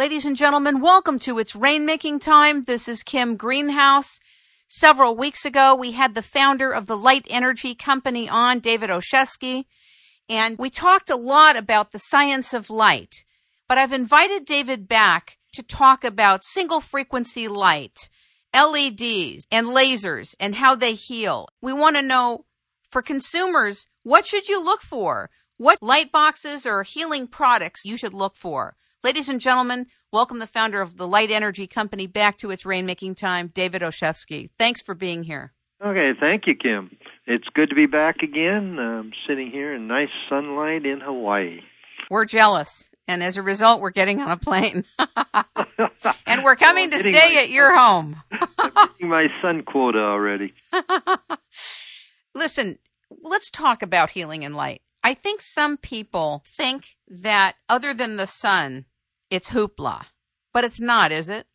Ladies and gentlemen, welcome to It's Rainmaking Time. This is Kim Greenhouse. Several weeks ago, we had the founder of the Light Energy Company on, David Olszewski, and we talked a lot about the science of light. But I've invited David back to talk about single frequency light, LEDs, and lasers, and how they heal. We want to know for consumers, what should you look for? What light boxes or healing products you should look for? Ladies and gentlemen, welcome the founder of the Light Energy Company back to its rainmaking time, David Olszewski. Thanks for being here. Okay, thank you, Kim. It's good to be back again. I'm sitting here in nice sunlight in Hawaii. We're jealous, and as a result, we're getting on a plane. and we're coming to stay at your home. my sun quota already. Listen, let's talk about healing and light. I think some people think that other than the sun, it's hoopla. But it's not, is it?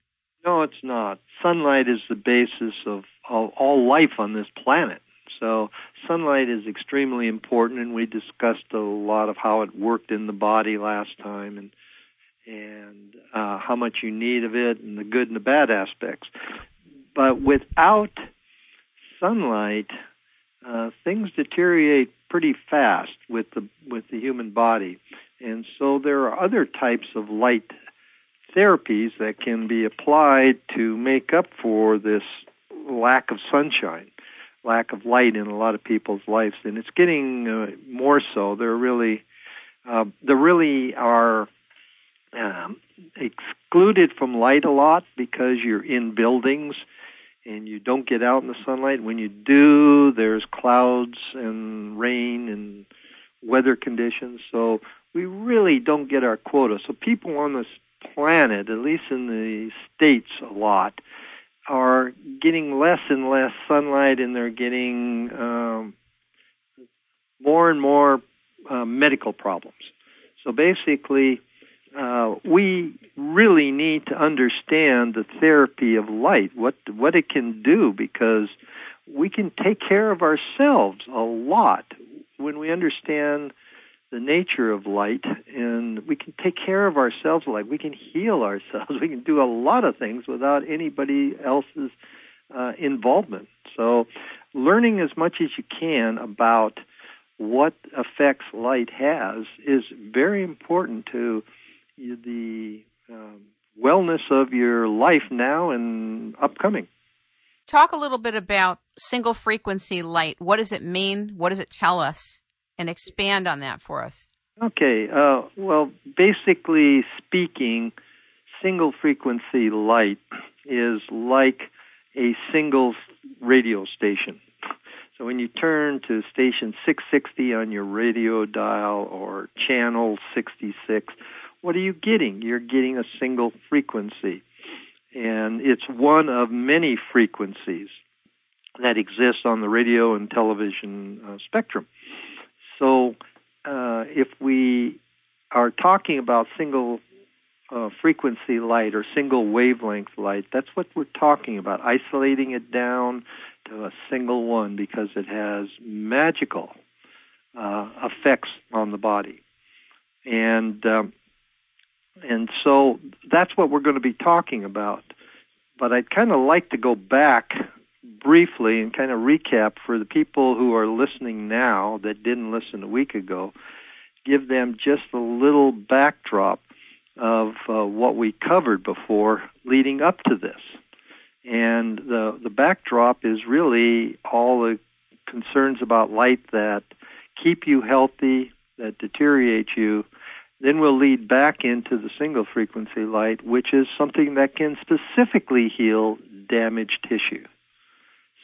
No, it's not. Sunlight is the basis of all, all life on this planet. So sunlight is extremely important, and we discussed a lot of how it worked in the body last time, and and uh, how much you need of it, and the good and the bad aspects. But without sunlight, uh, things deteriorate pretty fast with the with the human body. And so there are other types of light therapies that can be applied to make up for this lack of sunshine, lack of light in a lot of people's lives, and it's getting uh, more so. They're really, uh, they really are um, excluded from light a lot because you're in buildings and you don't get out in the sunlight. When you do, there's clouds and rain and weather conditions. So we really don't get our quota. So people on this planet, at least in the states a lot, are getting less and less sunlight, and they're getting um, more and more uh, medical problems. So basically, uh, we really need to understand the therapy of light, what what it can do, because we can take care of ourselves a lot when we understand the nature of light and we can take care of ourselves like we can heal ourselves. We can do a lot of things without anybody else's uh, involvement. So learning as much as you can about what effects light has is very important to the um, wellness of your life now and upcoming. Talk a little bit about single frequency light. What does it mean? What does it tell us and expand on that for us. Okay. Uh, well, basically speaking, single frequency light is like a single radio station. So when you turn to station 660 on your radio dial or channel 66, what are you getting? You're getting a single frequency. And it's one of many frequencies that exist on the radio and television uh, spectrum. So uh, if we are talking about single uh, frequency light or single wavelength light, that's what we're talking about, isolating it down to a single one because it has magical uh, effects on the body. And um, and so that's what we're going to be talking about. But I'd kind of like to go back briefly and kind of recap for the people who are listening now that didn't listen a week ago, give them just a little backdrop of uh, what we covered before leading up to this. And the the backdrop is really all the concerns about light that keep you healthy, that deteriorate you. Then we'll lead back into the single frequency light, which is something that can specifically heal damaged tissue.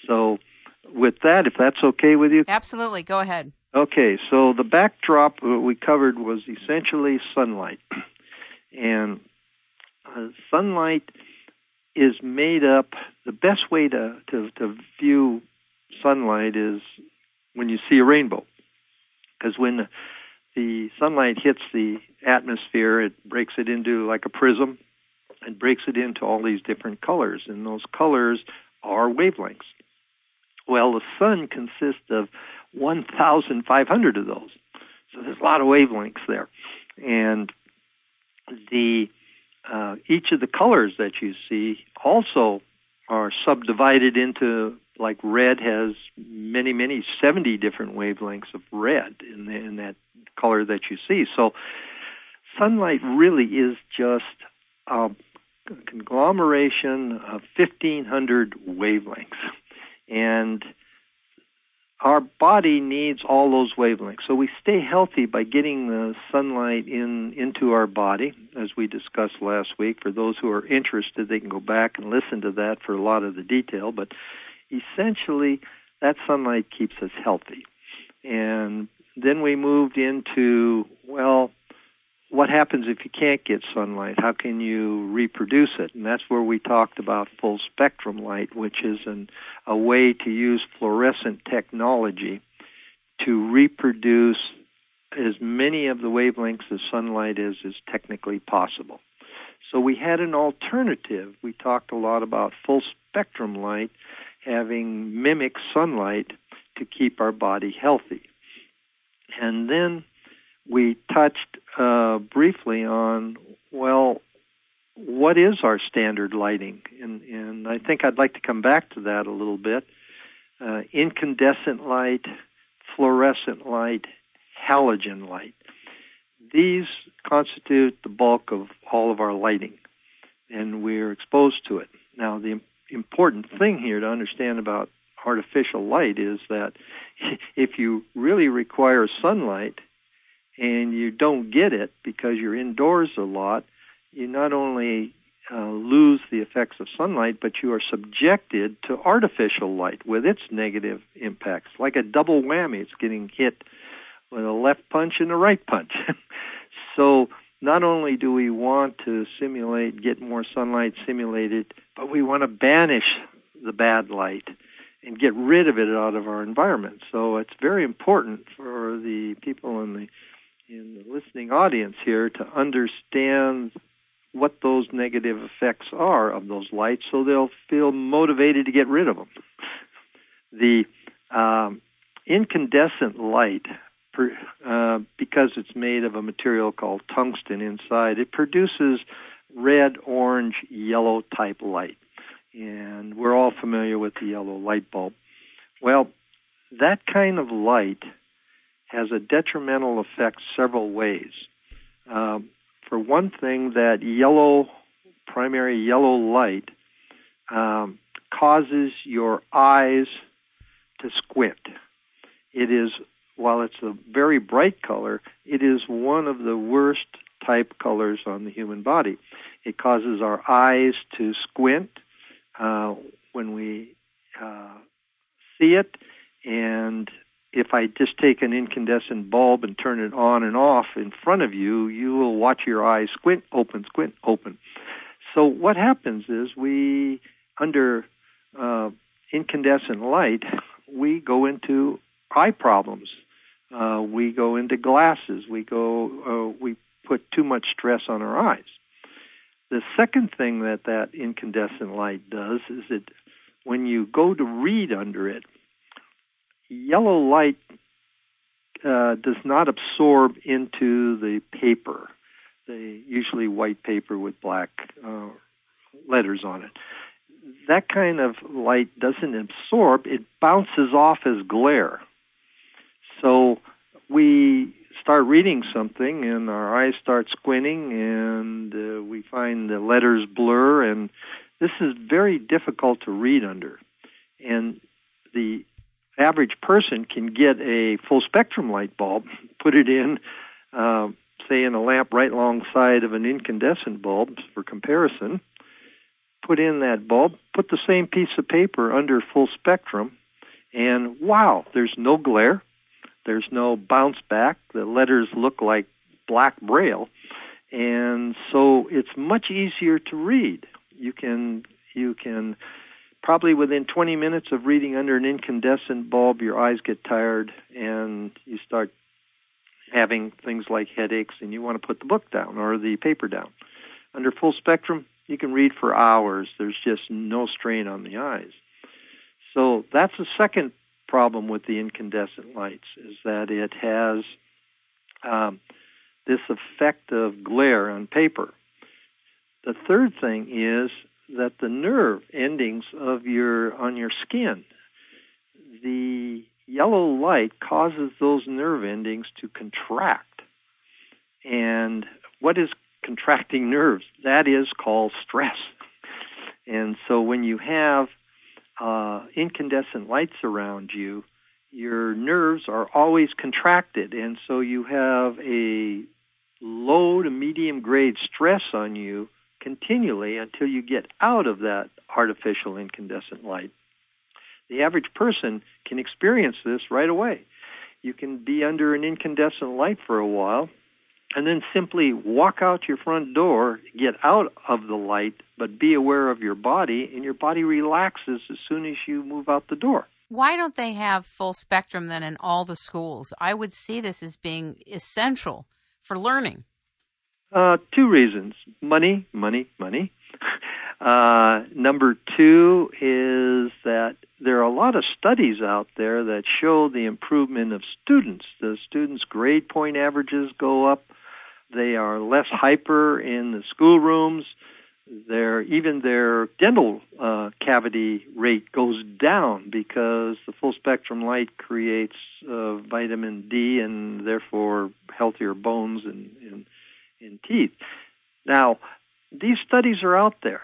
So, with that, if that's okay with you? Absolutely. Go ahead. Okay, so the backdrop we covered was essentially sunlight. And uh, sunlight is made up, the best way to, to, to view sunlight is when you see a rainbow. Because when the sunlight hits the atmosphere, it breaks it into like a prism and breaks it into all these different colors. And those colors are wavelengths. Well, the sun consists of 1,500 of those. So there's a lot of wavelengths there. And the uh, each of the colors that you see also are subdivided into like red has many, many, 70 different wavelengths of red in, the, in that color that you see. So sunlight really is just a conglomeration of 1,500 wavelengths. And our body needs all those wavelengths. So we stay healthy by getting the sunlight in into our body, as we discussed last week. For those who are interested, they can go back and listen to that for a lot of the detail. But essentially, that sunlight keeps us healthy. And then we moved into well, what happens if you can't get sunlight? How can you reproduce it? And that's where we talked about full spectrum light, which is an, a way to use fluorescent technology to reproduce as many of the wavelengths of sunlight as is technically possible. So we had an alternative. We talked a lot about full spectrum light having mimic sunlight to keep our body healthy. And then we touched uh, briefly on, well, what is our standard lighting? And, and I think I'd like to come back to that a little bit. Uh, incandescent light, fluorescent light, halogen light. These constitute the bulk of all of our lighting, and we're exposed to it. Now, the important thing here to understand about artificial light is that if you really require sunlight, and you don't get it because you're indoors a lot, you not only uh, lose the effects of sunlight, but you are subjected to artificial light with its negative impacts, like a double whammy. It's getting hit with a left punch and a right punch. so not only do we want to simulate, get more sunlight simulated, but we want to banish the bad light and get rid of it out of our environment. So it's very important for the people in the in the listening audience here to understand what those negative effects are of those lights so they'll feel motivated to get rid of them. The um, incandescent light, per, uh, because it's made of a material called tungsten inside, it produces red, orange, yellow type light. And we're all familiar with the yellow light bulb. Well, that kind of light has a detrimental effect several ways. Um, for one thing, that yellow, primary yellow light um, causes your eyes to squint. It is, while it's a very bright color, it is one of the worst type colors on the human body. It causes our eyes to squint uh, when we uh, see it, and if I just take an incandescent bulb and turn it on and off in front of you, you will watch your eyes squint, open, squint, open. So what happens is we, under uh, incandescent light, we go into eye problems. Uh, we go into glasses. We go. Uh, we put too much stress on our eyes. The second thing that that incandescent light does is that when you go to read under it, yellow light uh, does not absorb into the paper, the usually white paper with black uh, letters on it. That kind of light doesn't absorb, it bounces off as glare. So we start reading something and our eyes start squinting and uh, we find the letters blur and this is very difficult to read under. And the average person can get a full spectrum light bulb, put it in, uh, say, in a lamp right alongside of an incandescent bulb for comparison, put in that bulb, put the same piece of paper under full spectrum, and wow, there's no glare, there's no bounce back. The letters look like black braille, and so it's much easier to read. You can you can probably within 20 minutes of reading under an incandescent bulb, your eyes get tired and you start having things like headaches and you want to put the book down or the paper down. Under full spectrum, you can read for hours. There's just no strain on the eyes. So that's the second problem with the incandescent lights is that it has um, this effect of glare on paper. The third thing is that the nerve endings of your on your skin, the yellow light causes those nerve endings to contract. And what is contracting nerves? That is called stress. And so when you have uh, incandescent lights around you, your nerves are always contracted, and so you have a low to medium grade stress on you continually until you get out of that artificial incandescent light. The average person can experience this right away. You can be under an incandescent light for a while and then simply walk out your front door, get out of the light, but be aware of your body, and your body relaxes as soon as you move out the door. Why don't they have full spectrum then in all the schools? I would see this as being essential for learning. Uh, two reasons money, money, money. Uh, number two is that there are a lot of studies out there that show the improvement of students. The students' grade point averages go up. They are less hyper in the schoolrooms. Their even their dental uh, cavity rate goes down because the full spectrum light creates uh, vitamin D and therefore healthier bones and, and in teeth. Now, these studies are out there,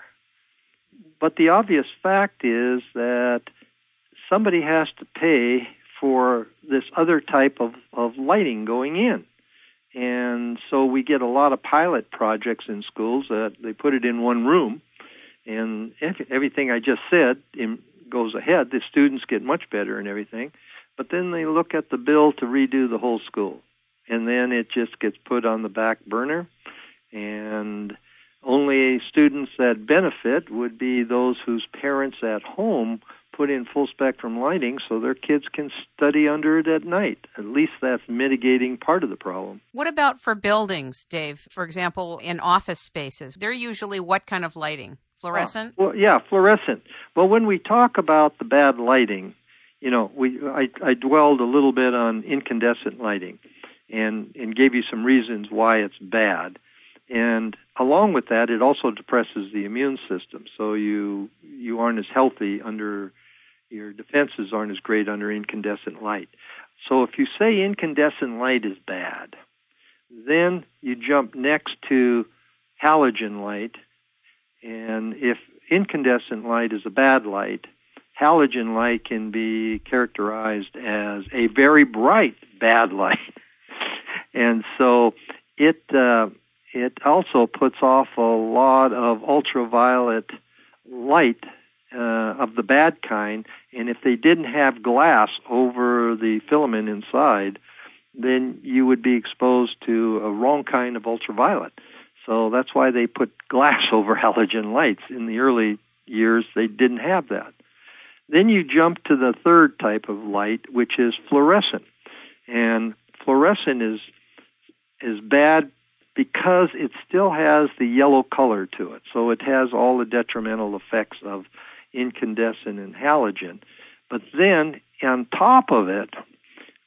but the obvious fact is that somebody has to pay for this other type of, of lighting going in. And so we get a lot of pilot projects in schools that they put it in one room, and everything I just said goes ahead. The students get much better and everything, but then they look at the bill to redo the whole school and then it just gets put on the back burner and only students that benefit would be those whose parents at home put in full spectrum lighting so their kids can study under it at night. At least that's mitigating part of the problem. What about for buildings, Dave? For example, in office spaces, they're usually what kind of lighting? Fluorescent? Well, yeah, fluorescent. Well, when we talk about the bad lighting, you know, we I, I dwelled a little bit on incandescent lighting and and gave you some reasons why it's bad. And along with that, it also depresses the immune system, so you you aren't as healthy under your defenses aren't as great under incandescent light. So if you say incandescent light is bad, then you jump next to halogen light, and if incandescent light is a bad light, halogen light can be characterized as a very bright bad light. and so it uh, it also puts off a lot of ultraviolet light uh, of the bad kind. And if they didn't have glass over the filament inside, then you would be exposed to a wrong kind of ultraviolet. So that's why they put glass over halogen lights. In the early years, they didn't have that. Then you jump to the third type of light, which is fluorescent. And fluorescent is is bad because it still has the yellow color to it. So it has all the detrimental effects of incandescent and halogen. But then on top of it,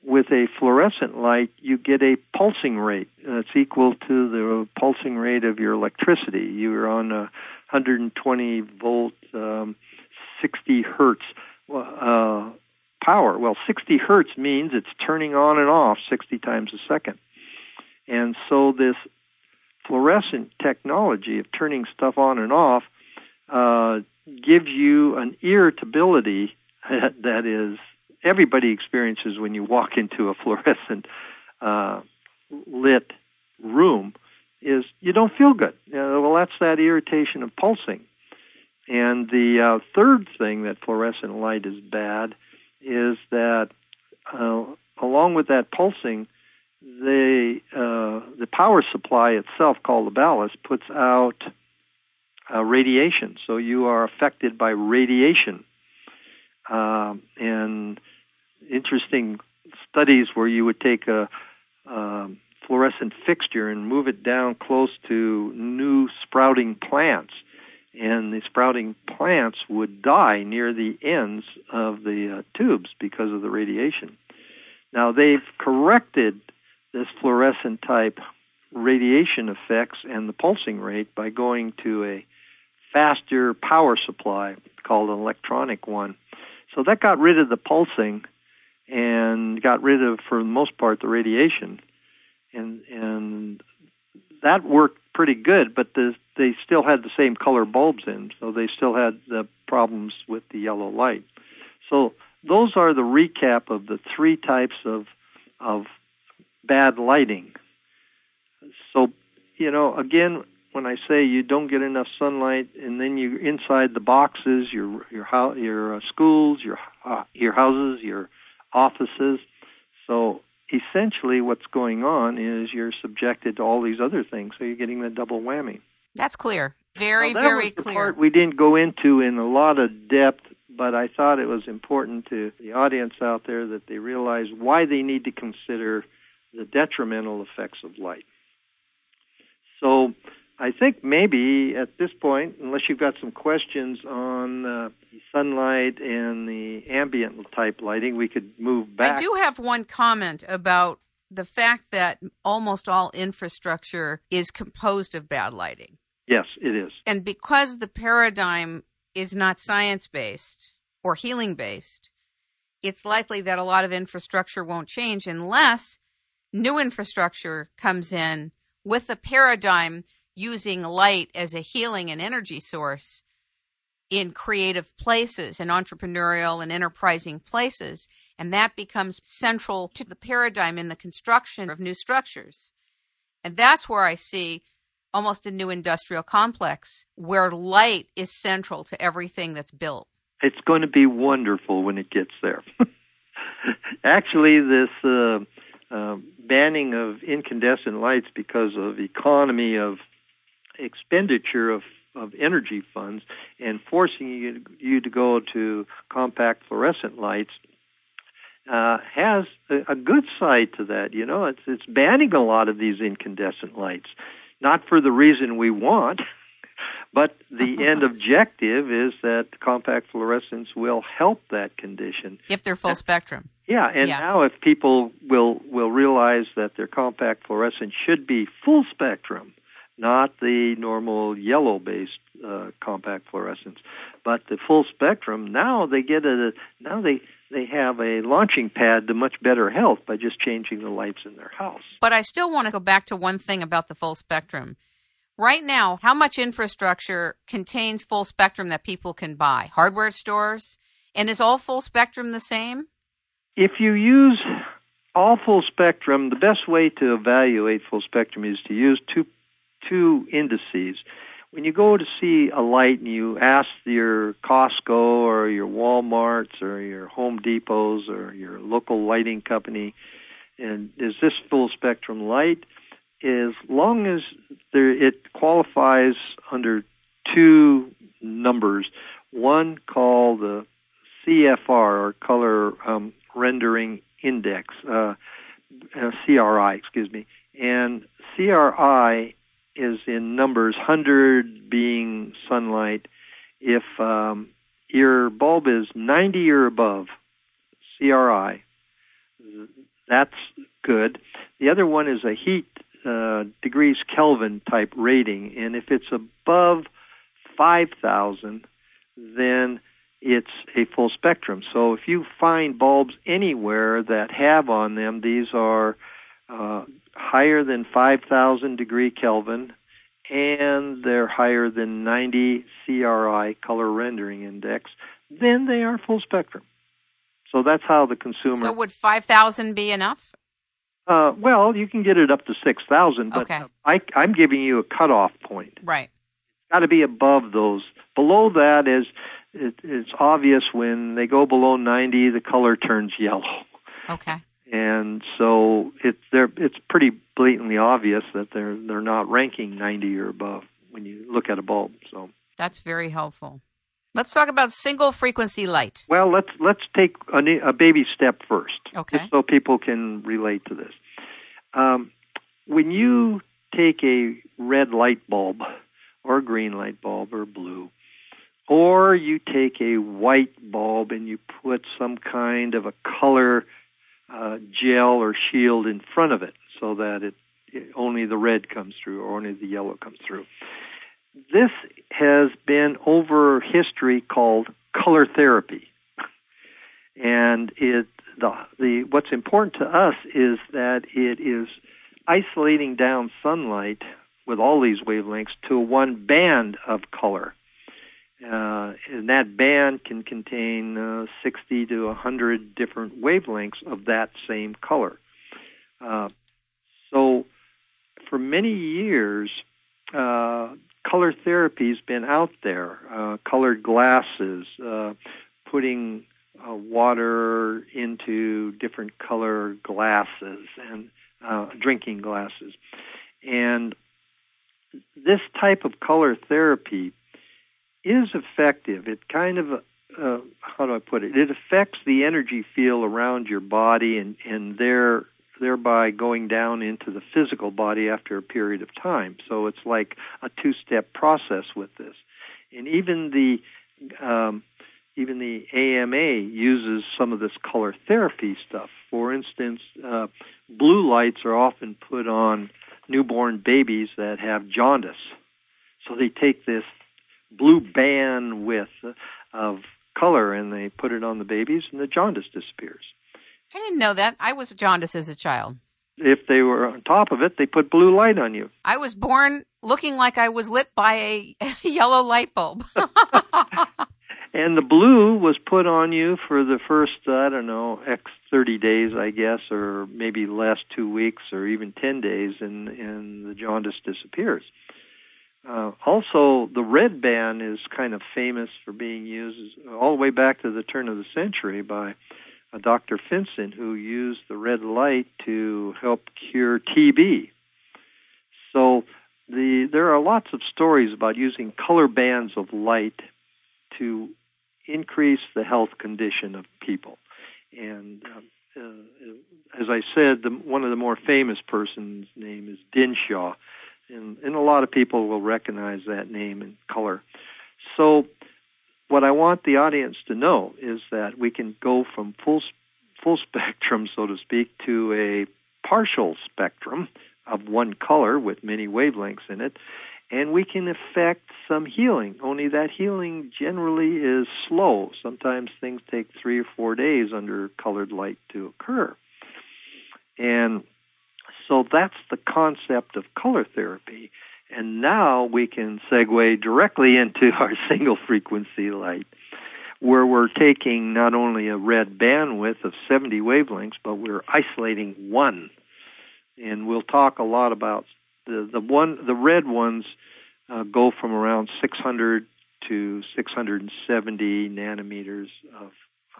with a fluorescent light, you get a pulsing rate that's equal to the pulsing rate of your electricity. You're on a 120 volt, um, 60 hertz uh, power. Well, 60 hertz means it's turning on and off 60 times a second. And so this fluorescent technology of turning stuff on and off uh, gives you an irritability that is everybody experiences when you walk into a fluorescent uh, lit room is you don't feel good. Well, that's that irritation of pulsing. And the uh, third thing that fluorescent light is bad is that uh, along with that pulsing, power supply itself, called the ballast, puts out uh, radiation. So you are affected by radiation. Um, and interesting studies where you would take a um, fluorescent fixture and move it down close to new sprouting plants. And the sprouting plants would die near the ends of the uh, tubes because of the radiation. Now, they've corrected this fluorescent type radiation effects and the pulsing rate by going to a faster power supply called an electronic one. So that got rid of the pulsing and got rid of, for the most part, the radiation, and and that worked pretty good. But the, they still had the same color bulbs in, so they still had the problems with the yellow light. So those are the recap of the three types of of bad lighting. You know, again, when I say you don't get enough sunlight, and then you're inside the boxes, your your your uh, schools, your uh, your houses, your offices. So essentially, what's going on is you're subjected to all these other things, so you're getting the double whammy. That's clear. Very, now, that very clear. Part we didn't go into in a lot of depth, but I thought it was important to the audience out there that they realize why they need to consider the detrimental effects of light. So I think maybe at this point, unless you've got some questions on uh, sunlight and the ambient type lighting, we could move back. I do have one comment about the fact that almost all infrastructure is composed of bad lighting. Yes, it is. And because the paradigm is not science based or healing based, it's likely that a lot of infrastructure won't change unless new infrastructure comes in with a paradigm using light as a healing and energy source in creative places and entrepreneurial and enterprising places. And that becomes central to the paradigm in the construction of new structures. And that's where I see almost a new industrial complex where light is central to everything that's built. It's going to be wonderful when it gets there. Actually, this uh, uh, banning of incandescent lights because of economy of expenditure of of energy funds and forcing you you to go to compact fluorescent lights uh, has a, a good side to that. You know, it's it's banning a lot of these incandescent lights, not for the reason we want, but the end objective is that compact fluorescence will help that condition if they're full spectrum. Yeah, and Yeah. now if people will will realize that their compact fluorescent should be full spectrum, not the normal yellow based uh, compact fluorescence, but the full spectrum. Now they get a now they they have a launching pad to much better health by just changing the lights in their house. But I still want to go back to one thing about the full spectrum. Right now, how much infrastructure contains full spectrum that people can buy? Hardware stores? And is all full spectrum the same? If you use all full spectrum, the best way to evaluate full spectrum is to use two two indices. When you go to see a light and you ask your Costco or your Walmarts or your Home Depots or your local lighting company, and is this full spectrum light? As long as there, it qualifies under two numbers, one called the CFR or color um, rendering index, uh, uh, CRI, excuse me, and CRI is in numbers, 100 being sunlight. If um, your bulb is 90 or above CRI, that's good. The other one is a heat uh, degrees Kelvin type rating, and if it's above 5,000, then it's a full spectrum. So if you find bulbs anywhere that have on them, these are uh, higher than 5,000 degree Kelvin, and they're higher than 90 CRI color rendering index, then they are full spectrum. So that's how the consumer. So would 5,000 be enough? Uh, well, you can get it up to 6,000, but Okay. I, I'm giving you a cutoff point. Right. got to be above those. Below that is it, it's obvious when they go below 90, the color turns yellow, Okay. and so it they're it's pretty blatantly obvious that they're they're not ranking 90 or above when you look at a bulb. So That's very helpful. Let's talk about single frequency light. well, let's let's take a, a baby step first, Okay. just so people can relate to this. Um, when you take a red light bulb or a green light bulb or blue, or you take a white bulb and you put some kind of a color uh, gel or shield in front of it so that it only the red comes through or only the yellow comes through. This has been over history called color therapy. And it the the what's important to us is that it is isolating down sunlight with all these wavelengths to one band of color. Uh, and that band can contain uh, 60 to 100 different wavelengths of that same color. Uh, so, for many years, uh, color therapy's been out there. Uh, colored glasses, uh, putting uh, water into different color glasses and uh, drinking glasses, and this type of color therapy is effective. It kind of uh, how do I put it? It affects the energy field around your body, and and there thereby going down into the physical body after a period of time. So it's like a two-step process with this, and even the um, even the AMA uses some of this color therapy stuff. For instance, uh, blue lights are often put on newborn babies that have jaundice. So they take this blue bandwidth of color and they put it on the babies and the jaundice disappears. I didn't know that. I was jaundice as a child. If they were on top of it, they put blue light on you. I was born looking like I was lit by a yellow light bulb. and the blue was put on you for the first, I don't know, X 30 days, I guess, or maybe last two weeks or even 10 days, and, and the jaundice disappears. Uh, also, the red band is kind of famous for being used all the way back to the turn of the century by Dr. Finsen, who used the red light to help cure TB. So, the there are lots of stories about using color bands of light to increase the health condition of people. And um, uh, as I said, the, one of the more famous persons' name is Dinshah and, and a lot of people will recognize that name and color. So, what I want the audience to know is that we can go from full full spectrum, so to speak, to a partial spectrum of one color with many wavelengths in it, and we can effect some healing. Only that healing generally is slow. Sometimes things take three or four days under colored light to occur. And so that's the concept of color therapy. And now we can segue directly into our single frequency light, where we're taking not only a red bandwidth of 70 wavelengths, but we're isolating one. And we'll talk a lot about the, the one, the red ones uh, go from around 600 to 670 nanometers of,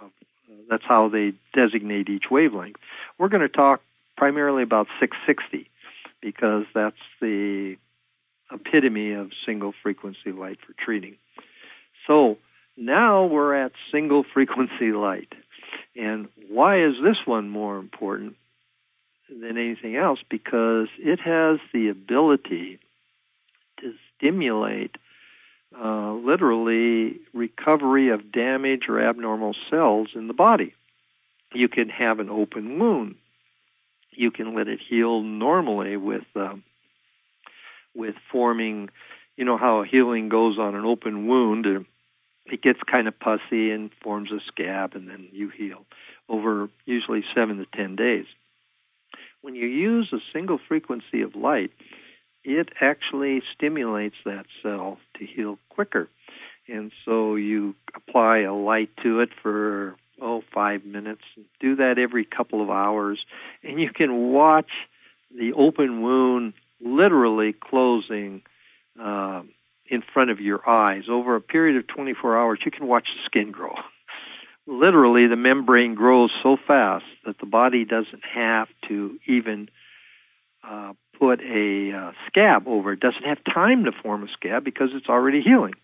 of uh, that's how they designate each wavelength. We're going to talk primarily about 660 because that's the epitome of single frequency light for treating. So now we're at single frequency light. And why is this one more important than anything else? Because it has the ability to stimulate uh, literally recovery of damage or abnormal cells in the body. You can have an open wound you can let it heal normally with um, with forming. You know how healing goes on an open wound. Uh, it gets kind of pussy and forms a scab, and then you heal over usually seven to ten days. When you use a single frequency of light, it actually stimulates that cell to heal quicker. And so you apply a light to it for oh, five minutes. Do that every couple of hours, and you can watch the open wound literally closing uh, in front of your eyes. Over a period of 24 hours, you can watch the skin grow. literally, the membrane grows so fast that the body doesn't have to even uh, put a uh, scab over it. Doesn't have time to form a scab because it's already healing,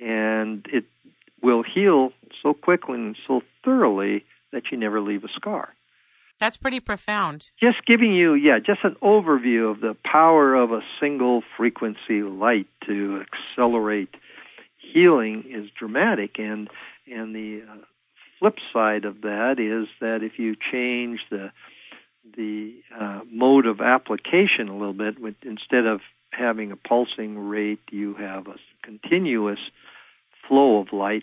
and it will heal so quickly and so thoroughly that you never leave a scar. That's pretty profound. Just giving you, yeah, just an overview of the power of a single frequency light to accelerate healing is dramatic, and and the uh, flip side of that is that if you change the the uh, mode of application a little bit. Instead of having a pulsing rate, you have a continuous flow of light.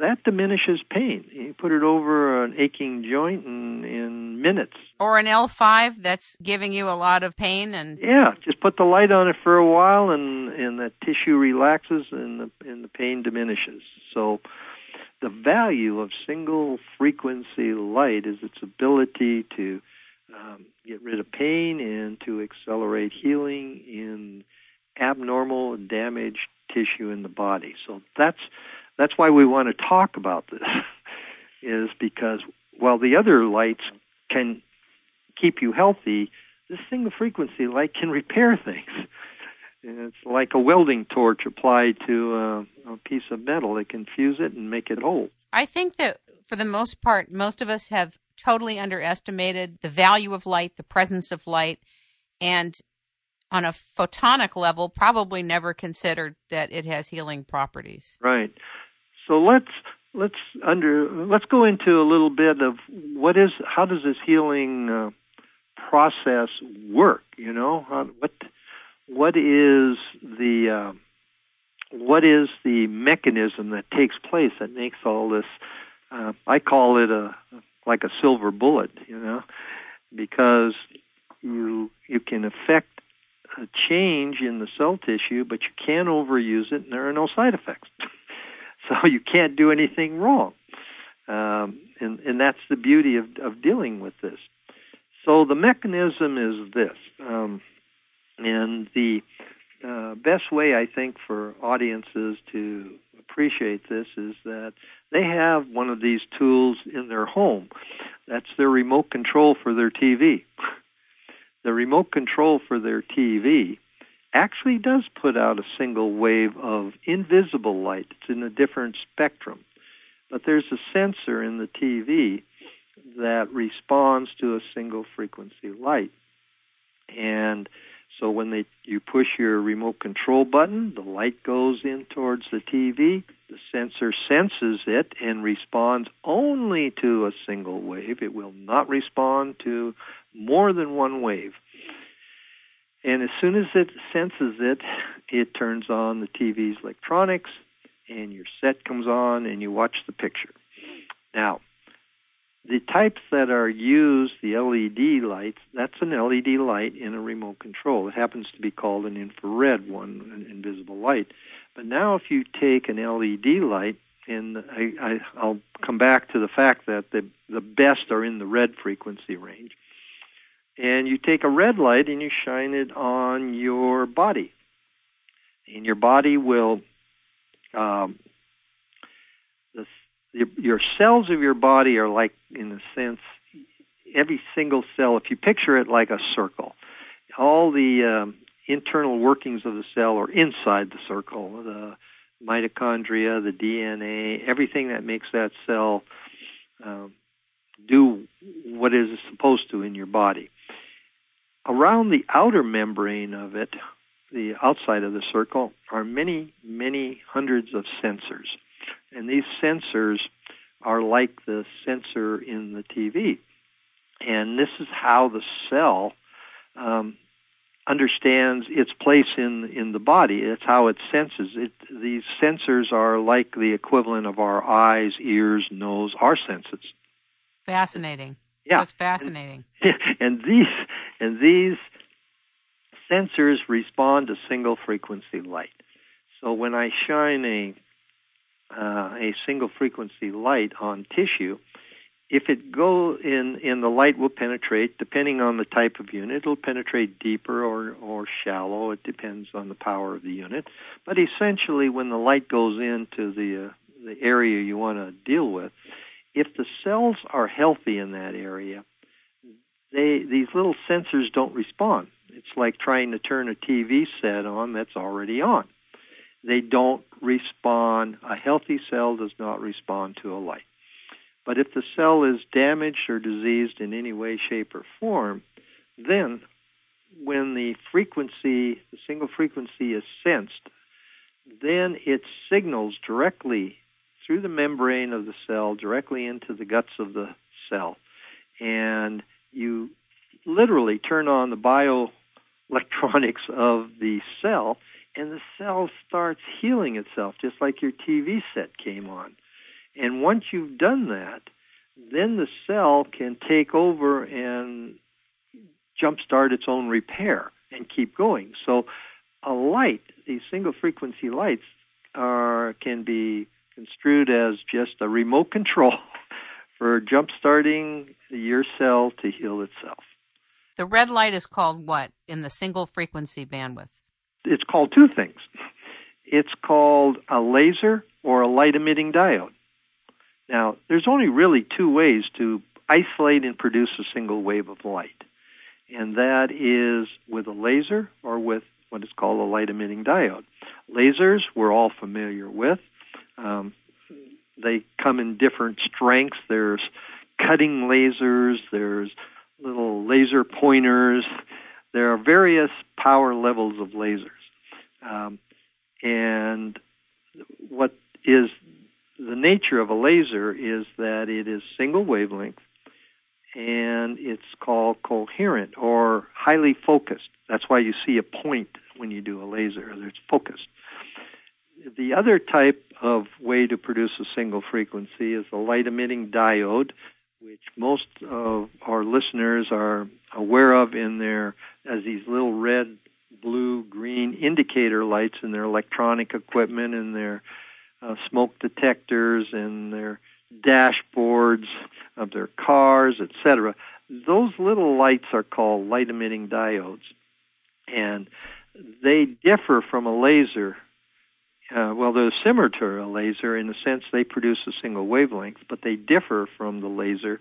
That diminishes pain. You put it over an aching joint in, in minutes. Or an L5 that's giving you a lot of pain and Yeah, just put the light on it for a while and and the tissue relaxes and the and the pain diminishes. So the value of single frequency light is its ability to um, get rid of pain and to accelerate healing in abnormal damaged tissue in the body. So that's that's why we want to talk about this is because while the other lights can keep you healthy, this single frequency light can repair things. It's like a welding torch applied to a, a piece of metal. It can fuse it and make it whole. I think that for the most part, most of us have totally underestimated the value of light, the presence of light, and on a photonic level, probably never considered that it has healing properties. Right. So let's let's under let's go into a little bit of what is how does this healing uh, process work? You know, how, what what is the uh, what is the mechanism that takes place that makes all this? Uh, I call it a like a silver bullet, you know, because you you can affect a change in the cell tissue, but you can't overuse it, and there are no side effects. so you can't do anything wrong, um, and and that's the beauty of of dealing with this. So the mechanism is this. Um, and the uh, best way, I think, for audiences to appreciate this is that they have one of these tools in their home. That's their remote control for their TV. the remote control for their TV actually does put out a single wave of invisible light. It's in a different spectrum. But there's a sensor in the TV that responds to a single frequency light. And so when they you push your remote control button, the light goes in towards the TV. The sensor senses it and responds only to a single wave. It will not respond to more than one wave. And as soon as it senses it, it turns on the TV's electronics and your set comes on and you watch the picture. Now, the types that are used, the LED lights, that's an LED light in a remote control. It happens to be called an infrared one, an invisible light. But now, if you take an LED light, and I, I, I'll come back to the fact that the the best are in the red frequency range, and you take a red light and you shine it on your body, and your body will um, your, your cells of your body are like, in a sense, every single cell. If you picture it like a circle, all the um, internal workings of the cell are inside the circle. The mitochondria, the DNA, everything that makes that cell um, do what it is supposed to in your body. Around the outer membrane of it, the outside of the circle, are many, many hundreds of sensors. And these sensors are like the sensor in the TV. And this is how the cell um, understands its place in in the body. It's how it senses. It, these sensors are like the equivalent of our eyes, ears, nose, our senses. Fascinating. Yeah, that's fascinating. And, and these and these sensors respond to single frequency light. So when I shine a uh, a single frequency light on tissue, if it go in, in the light will penetrate, depending on the type of unit, it'll penetrate deeper or, or shallow. It depends on the power of the unit. But essentially, when the light goes into the, uh, the area you want to deal with, if the cells are healthy in that area, they, these little sensors don't respond. It's like trying to turn a TV set on that's already on they don't respond. A healthy cell does not respond to a light. But if the cell is damaged or diseased in any way, shape, or form, then when the frequency, the single frequency is sensed, then it signals directly through the membrane of the cell, directly into the guts of the cell. And you literally turn on the bioelectronics of the cell, and the cell starts healing itself, just like your TV set came on. And once you've done that, then the cell can take over and jumpstart its own repair and keep going. So a light, these single frequency lights, are can be construed as just a remote control for jump starting your cell to heal itself. The red light is called what in the single frequency bandwidth? It's called two things. It's called a laser or a light emitting diode. Now, there's only really two ways to isolate and produce a single wave of light, and that is with a laser or with what is called a light emitting diode. Lasers we're all familiar with. Um, they come in different strengths. There's cutting lasers, there's little laser pointers. There are various power levels of lasers. Um, and what is the nature of a laser is that it is single wavelength and it's called coherent or highly focused. That's why you see a point when you do a laser, it's focused. The other type of way to produce a single frequency is a light emitting diode, which most of our listeners are aware of in their as these little red, blue, green indicator lights in their electronic equipment and their uh, smoke detectors and their dashboards of their cars, etc. Those little lights are called light emitting diodes. And they differ from a laser. Uh, well, they're similar to a laser in the sense they produce a single wavelength, but they differ from the laser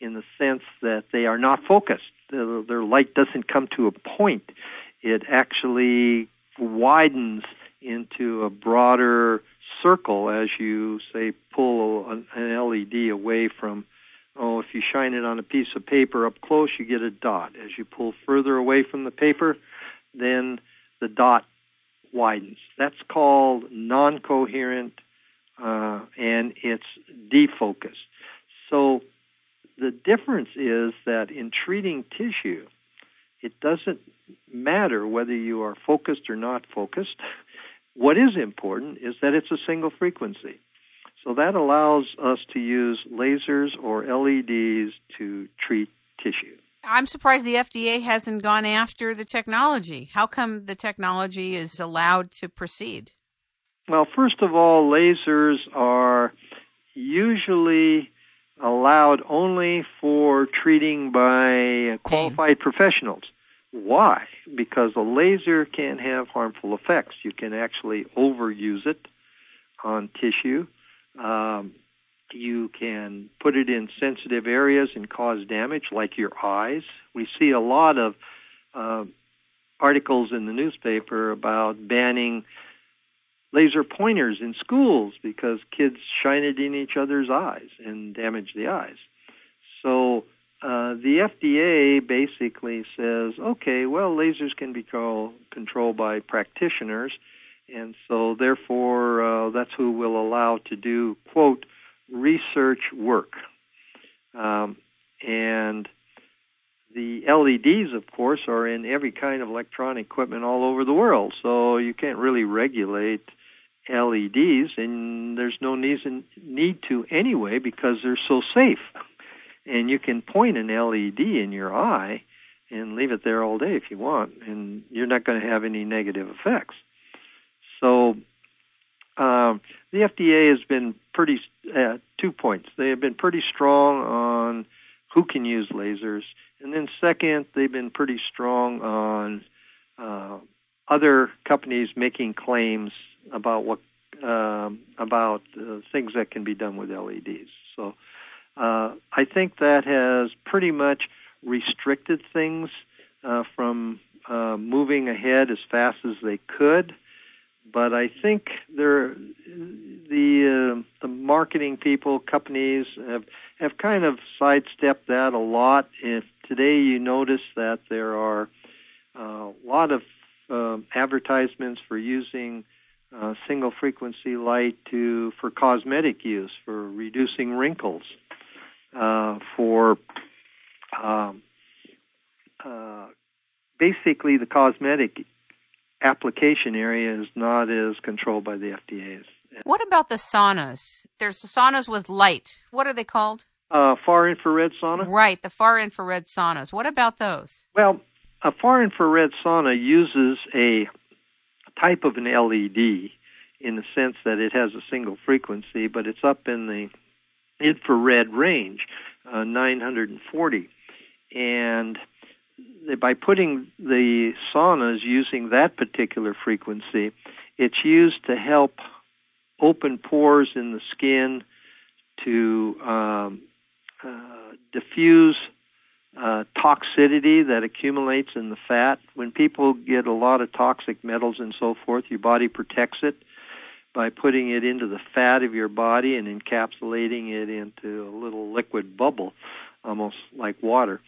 in the sense that they are not focused. Their, their light doesn't come to a point. It actually widens into a broader circle as you say pull an LED away from oh if you shine it on a piece of paper up close you get a dot as you pull further away from the paper then the dot widens that's called non-coherent uh, and it's defocused so the difference is that in treating tissue it doesn't matter whether you are focused or not focused what is important is that it's a single frequency. So that allows us to use lasers or LEDs to treat tissue. I'm surprised the FDA hasn't gone after the technology. How come the technology is allowed to proceed? Well, first of all, lasers are usually allowed only for treating by qualified professionals. Why? Because a laser can have harmful effects. You can actually overuse it on tissue. Um, you can put it in sensitive areas and cause damage, like your eyes. We see a lot of uh, articles in the newspaper about banning laser pointers in schools because kids shine it in each other's eyes and damage the eyes. So uh, the FDA basically says, okay, well, lasers can be controlled by practitioners, and so therefore uh, that's who will allow to do quote research work. Um, and the LEDs, of course, are in every kind of electronic equipment all over the world, so you can't really regulate LEDs, and there's no need to anyway because they're so safe and you can point an LED in your eye and leave it there all day if you want, and you're not going to have any negative effects. So um, the FDA has been pretty uh, two points. They have been pretty strong on who can use lasers, and then second, they've been pretty strong on uh, other companies making claims about what um, about uh, things that can be done with LEDs. So uh, I think that has pretty much restricted things uh, from uh, moving ahead as fast as they could. But I think there, the uh, the marketing people, companies have have kind of sidestepped that a lot. If today you notice that there are uh, a lot of uh, advertisements for using uh, single frequency light to for cosmetic use, for reducing wrinkles, uh, for um, uh, basically the cosmetic application area is not as controlled by the FDA's. What about the saunas? There's the saunas with light. What are they called? Uh, far infrared sauna. Right, the far infrared saunas. What about those? Well, a far infrared sauna uses a type of an LED in the sense that it has a single frequency, but it's up in the infrared range, uh, 940. And by putting the saunas using that particular frequency, it's used to help open pores in the skin to um, uh, diffuse uh, toxicity that accumulates in the fat. When people get a lot of toxic metals and so forth, your body protects it by putting it into the fat of your body and encapsulating it into a little liquid bubble, almost like water.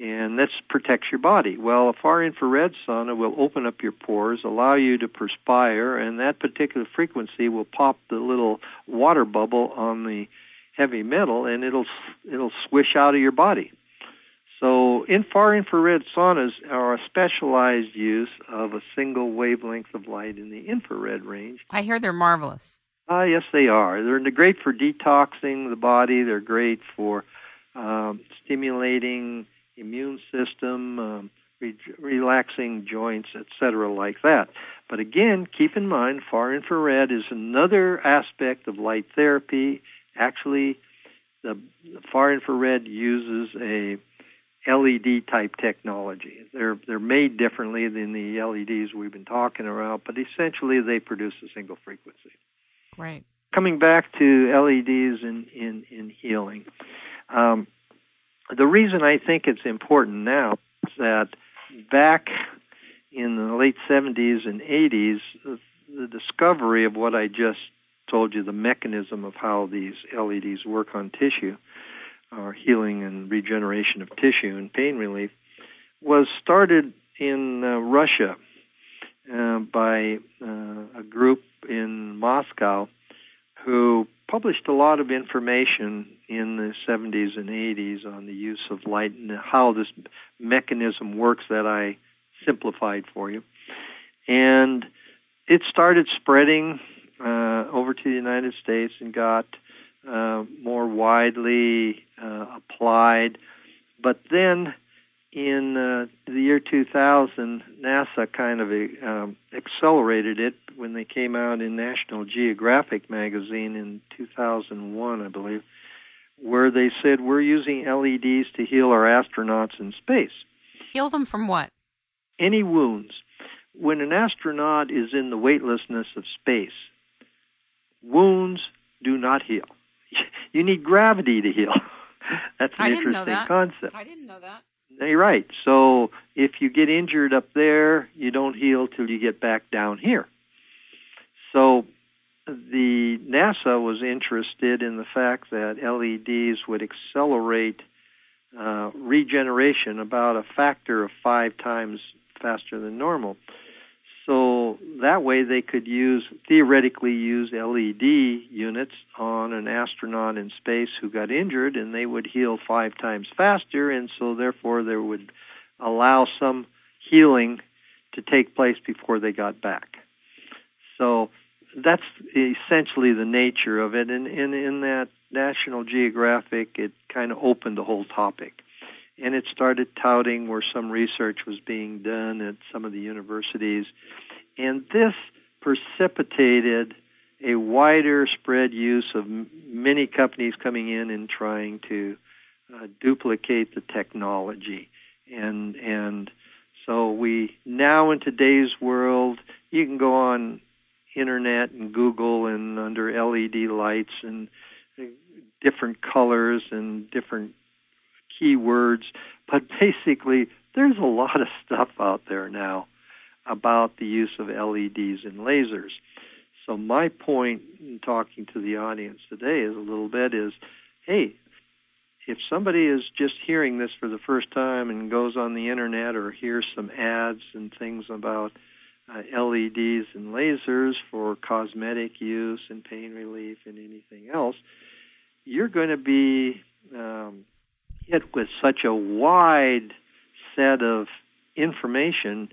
And this protects your body. Well, a far infrared sauna will open up your pores, allow you to perspire, and that particular frequency will pop the little water bubble on the heavy metal, and it'll it'll swish out of your body. So, in far infrared saunas are a specialized use of a single wavelength of light in the infrared range. I hear they're marvelous. Ah, uh, yes, they are. They're great for detoxing the body. They're great for um, stimulating immune system, um, re- relaxing joints, etc., like that. But again, keep in mind, far infrared is another aspect of light therapy. Actually, the far infrared uses a LED type technology. They're they're made differently than the LEDs we've been talking about, but essentially they produce a single frequency. Right. Coming back to LEDs in in, in healing, um, the reason I think it's important now is that back in the late 70s and 80s, the discovery of what I just told you, the mechanism of how these LEDs work on tissue, or healing and regeneration of tissue and pain relief, was started in uh, Russia uh, by uh, a group in Moscow who published a lot of information in the 70s and 80s on the use of light and how this mechanism works that I simplified for you. And it started spreading uh, over to the United States and got uh, more widely uh, applied. But then in uh, the year 2000, NASA kind of um, accelerated it when they came out in National Geographic magazine in 2001, I believe, where they said we're using LEDs to heal our astronauts in space. Heal them from what? Any wounds. When an astronaut is in the weightlessness of space, wounds do not heal. You need gravity to heal. That's an interesting concept. I didn't know that. You're right. So if you get injured up there, you don't heal till you get back down here. So the NASA was interested in the fact that LEDs would accelerate uh, regeneration about a factor of five times faster than normal. So that way they could use theoretically use LED units on an astronaut in space who got injured and they would heal five times faster and so therefore there would allow some healing to take place before they got back. So that's essentially the nature of it and in, in that National Geographic it kind of opened the whole topic and it started touting where some research was being done at some of the universities. And this precipitated a wider spread use of many companies coming in and trying to uh, duplicate the technology. And, and so we now in today's world, you can go on internet and Google and under LED lights and uh, different colors and different keywords, but basically, there's a lot of stuff out there now about the use of LEDs and lasers. So my point in talking to the audience today is a little bit is, hey, if somebody is just hearing this for the first time and goes on the internet or hears some ads and things about uh, LEDs and lasers for cosmetic use and pain relief and anything else, you're going to be um, hit with such a wide set of information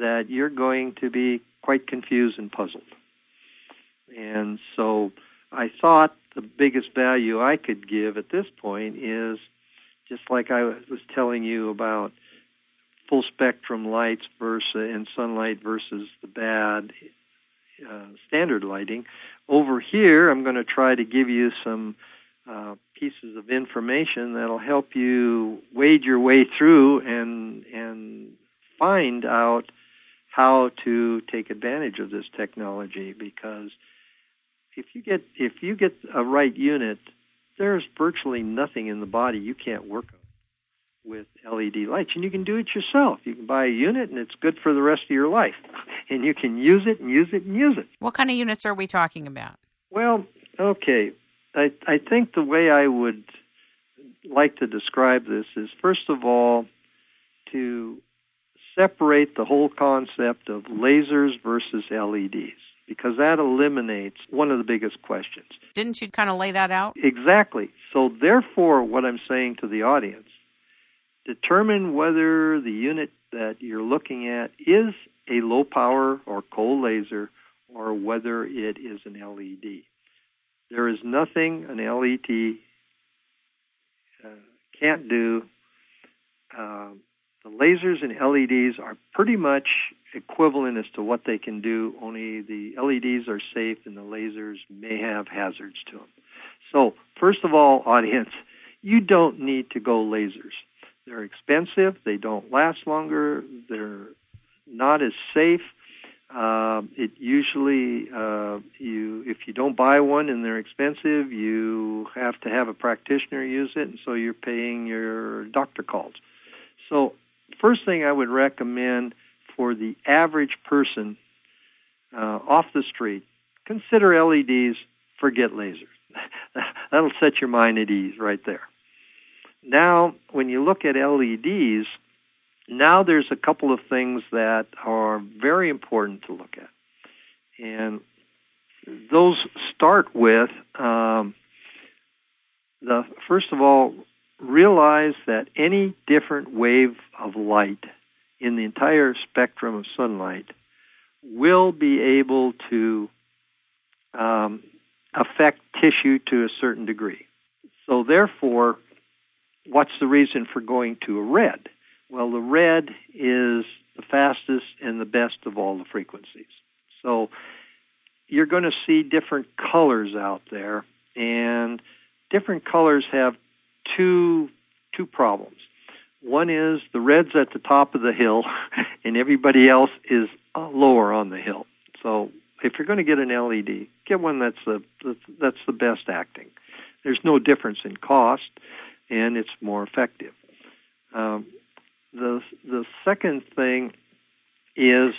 that you're going to be quite confused and puzzled. And so I thought the biggest value I could give at this point is just like I was telling you about full spectrum lights versus and sunlight versus the bad uh, standard lighting. Over here, I'm going to try to give you some uh, pieces of information that'll help you wade your way through and and find out how to take advantage of this technology because if you get if you get a right unit, there's virtually nothing in the body you can't work on with LED lights, and you can do it yourself. You can buy a unit, and it's good for the rest of your life, and you can use it and use it and use it. What kind of units are we talking about? Well, okay, I I think the way I would like to describe this is first of all to separate the whole concept of lasers versus LEDs because that eliminates one of the biggest questions. Didn't you kind of lay that out? Exactly. So, therefore, what I'm saying to the audience determine whether the unit that you're looking at is a low power or cold laser or whether it is an LED. There is nothing an LED uh, can't do. Uh, the lasers and LEDs are pretty much equivalent as to what they can do, only the LEDs are safe and the lasers may have hazards to them. So, first of all, audience, you don't need to go lasers. They're expensive, they don't last longer, they're not as safe. Uh, it usually uh, you if you don't buy one and they're expensive, you have to have a practitioner use it, and so you're paying your doctor calls. So, first thing I would recommend for the average person uh, off the street, consider LEDs, forget lasers. That'll set your mind at ease right there. Now, when you look at LEDs, now there's a couple of things that are very important to look at. And those start with um, the first of all, realize that any different wave of light in the entire spectrum of sunlight will be able to um, affect tissue to a certain degree. So, therefore, what's the reason for going to a red? Well, the red is the fastest and the best of all the frequencies. So, you're going to see different colors out there, and different colors have two two problems. One is the red's at the top of the hill, and everybody else is uh, lower on the hill. So if you're going to get an LED, get one that's the that's the best acting. There's no difference in cost, and it's more effective. Um, the the second thing is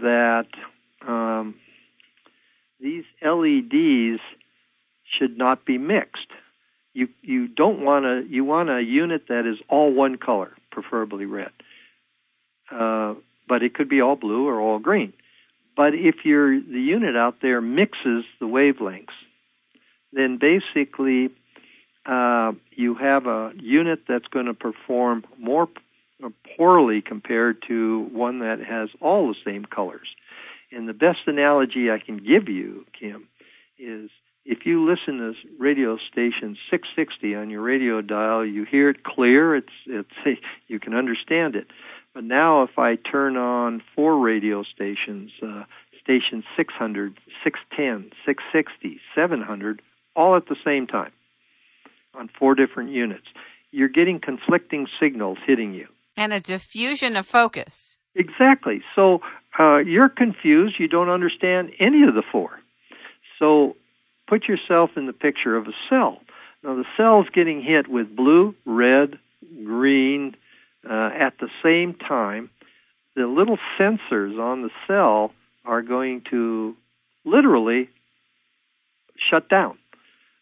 that um, these LEDs should not be mixed you you don't want a you want a unit that is all one color, preferably red. Uh, but it could be all blue or all green. But if your the unit out there mixes the wavelengths, then basically uh, you have a unit that's going to perform more poorly compared to one that has all the same colors. And the best analogy I can give you, Kim, is if you listen to radio station 660 on your radio dial, you hear it clear. It's it's you can understand it. But now, if I turn on four radio stations, uh, station 600, 610, 660, 700, all at the same time on four different units, you're getting conflicting signals hitting you. And a diffusion of focus. Exactly. So uh, you're confused. You don't understand any of the four. So put yourself in the picture of a cell. Now, the cell's getting hit with blue, red, green uh, at the same time. The little sensors on the cell are going to literally shut down.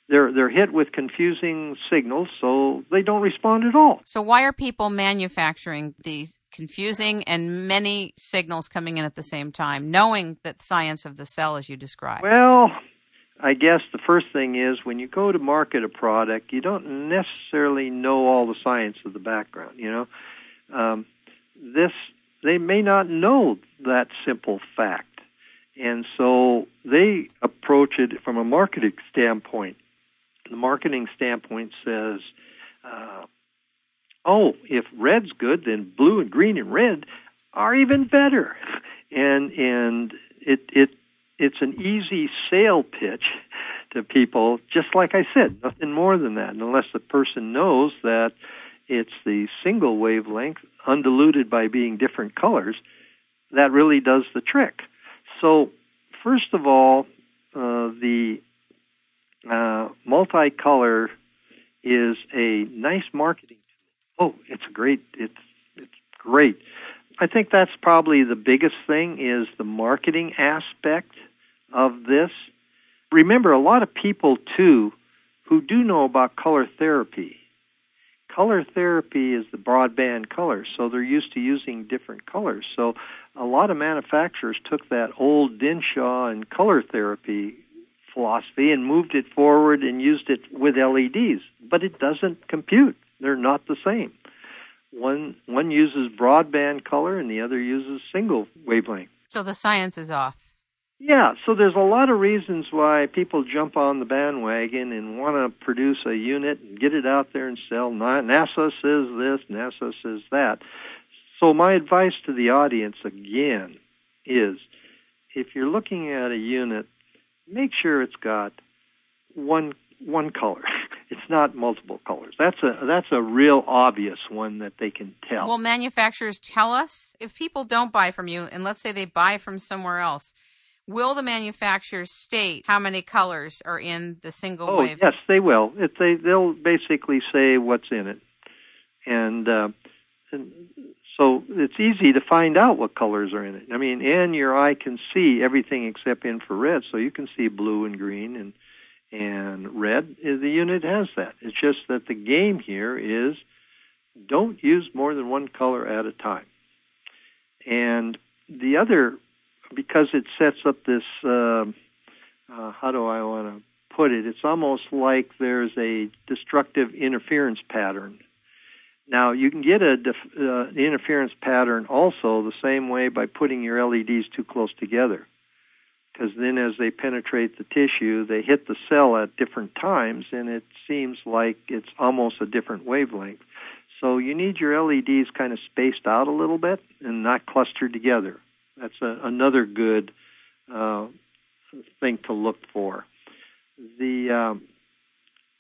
They're they're hit with confusing signals, so they don't respond at all. So why are people manufacturing these confusing and many signals coming in at the same time, knowing that science of the cell as you described? Well, I guess the first thing is when you go to market a product, you don't necessarily know all the science of the background. You know, um, this they may not know that simple fact, and so they approach it from a marketing standpoint. The marketing standpoint says, uh, "Oh, if red's good, then blue and green and red are even better," and and it it it's an easy sale pitch to people. Just like I said, nothing more than that, unless the person knows that it's the single wavelength undiluted by being different colors that really does the trick. So, first of all, uh, the uh, multicolor is a nice marketing tool. Oh, it's great! It's it's great. I think that's probably the biggest thing is the marketing aspect of this. Remember, a lot of people too who do know about color therapy color therapy is the broadband color, so they're used to using different colors. So a lot of manufacturers took that old Dinshah and color therapy philosophy and moved it forward and used it with LEDs, but it doesn't compute. They're not the same. One one uses broadband color and the other uses single wavelength. So the science is off. Yeah, so there's a lot of reasons why people jump on the bandwagon and want to produce a unit and get it out there and sell. NASA says this, NASA says that. So my advice to the audience again is if you're looking at a unit, make sure it's got one one color. It's not multiple colors. That's a that's a real obvious one that they can tell. Will manufacturers tell us if people don't buy from you and let's say they buy from somewhere else? Will the manufacturers state how many colors are in the single oh, wave? yes, they will. If they they'll basically say what's in it, and, uh, and so it's easy to find out what colors are in it. I mean, and your eye can see everything except infrared, so you can see blue and green and and red. The unit has that. It's just that the game here is don't use more than one color at a time. And the other because it sets up this uh, uh, how do I want to put it? It's almost like there's a destructive interference pattern. Now you can get a def, uh, interference pattern also the same way by putting your LEDs too close together, because then as they penetrate the tissue, they hit the cell at different times, and it seems like it's almost a different wavelength. So you need your LEDs kind of spaced out a little bit and not clustered together. That's a, another good uh, thing to look for. The um,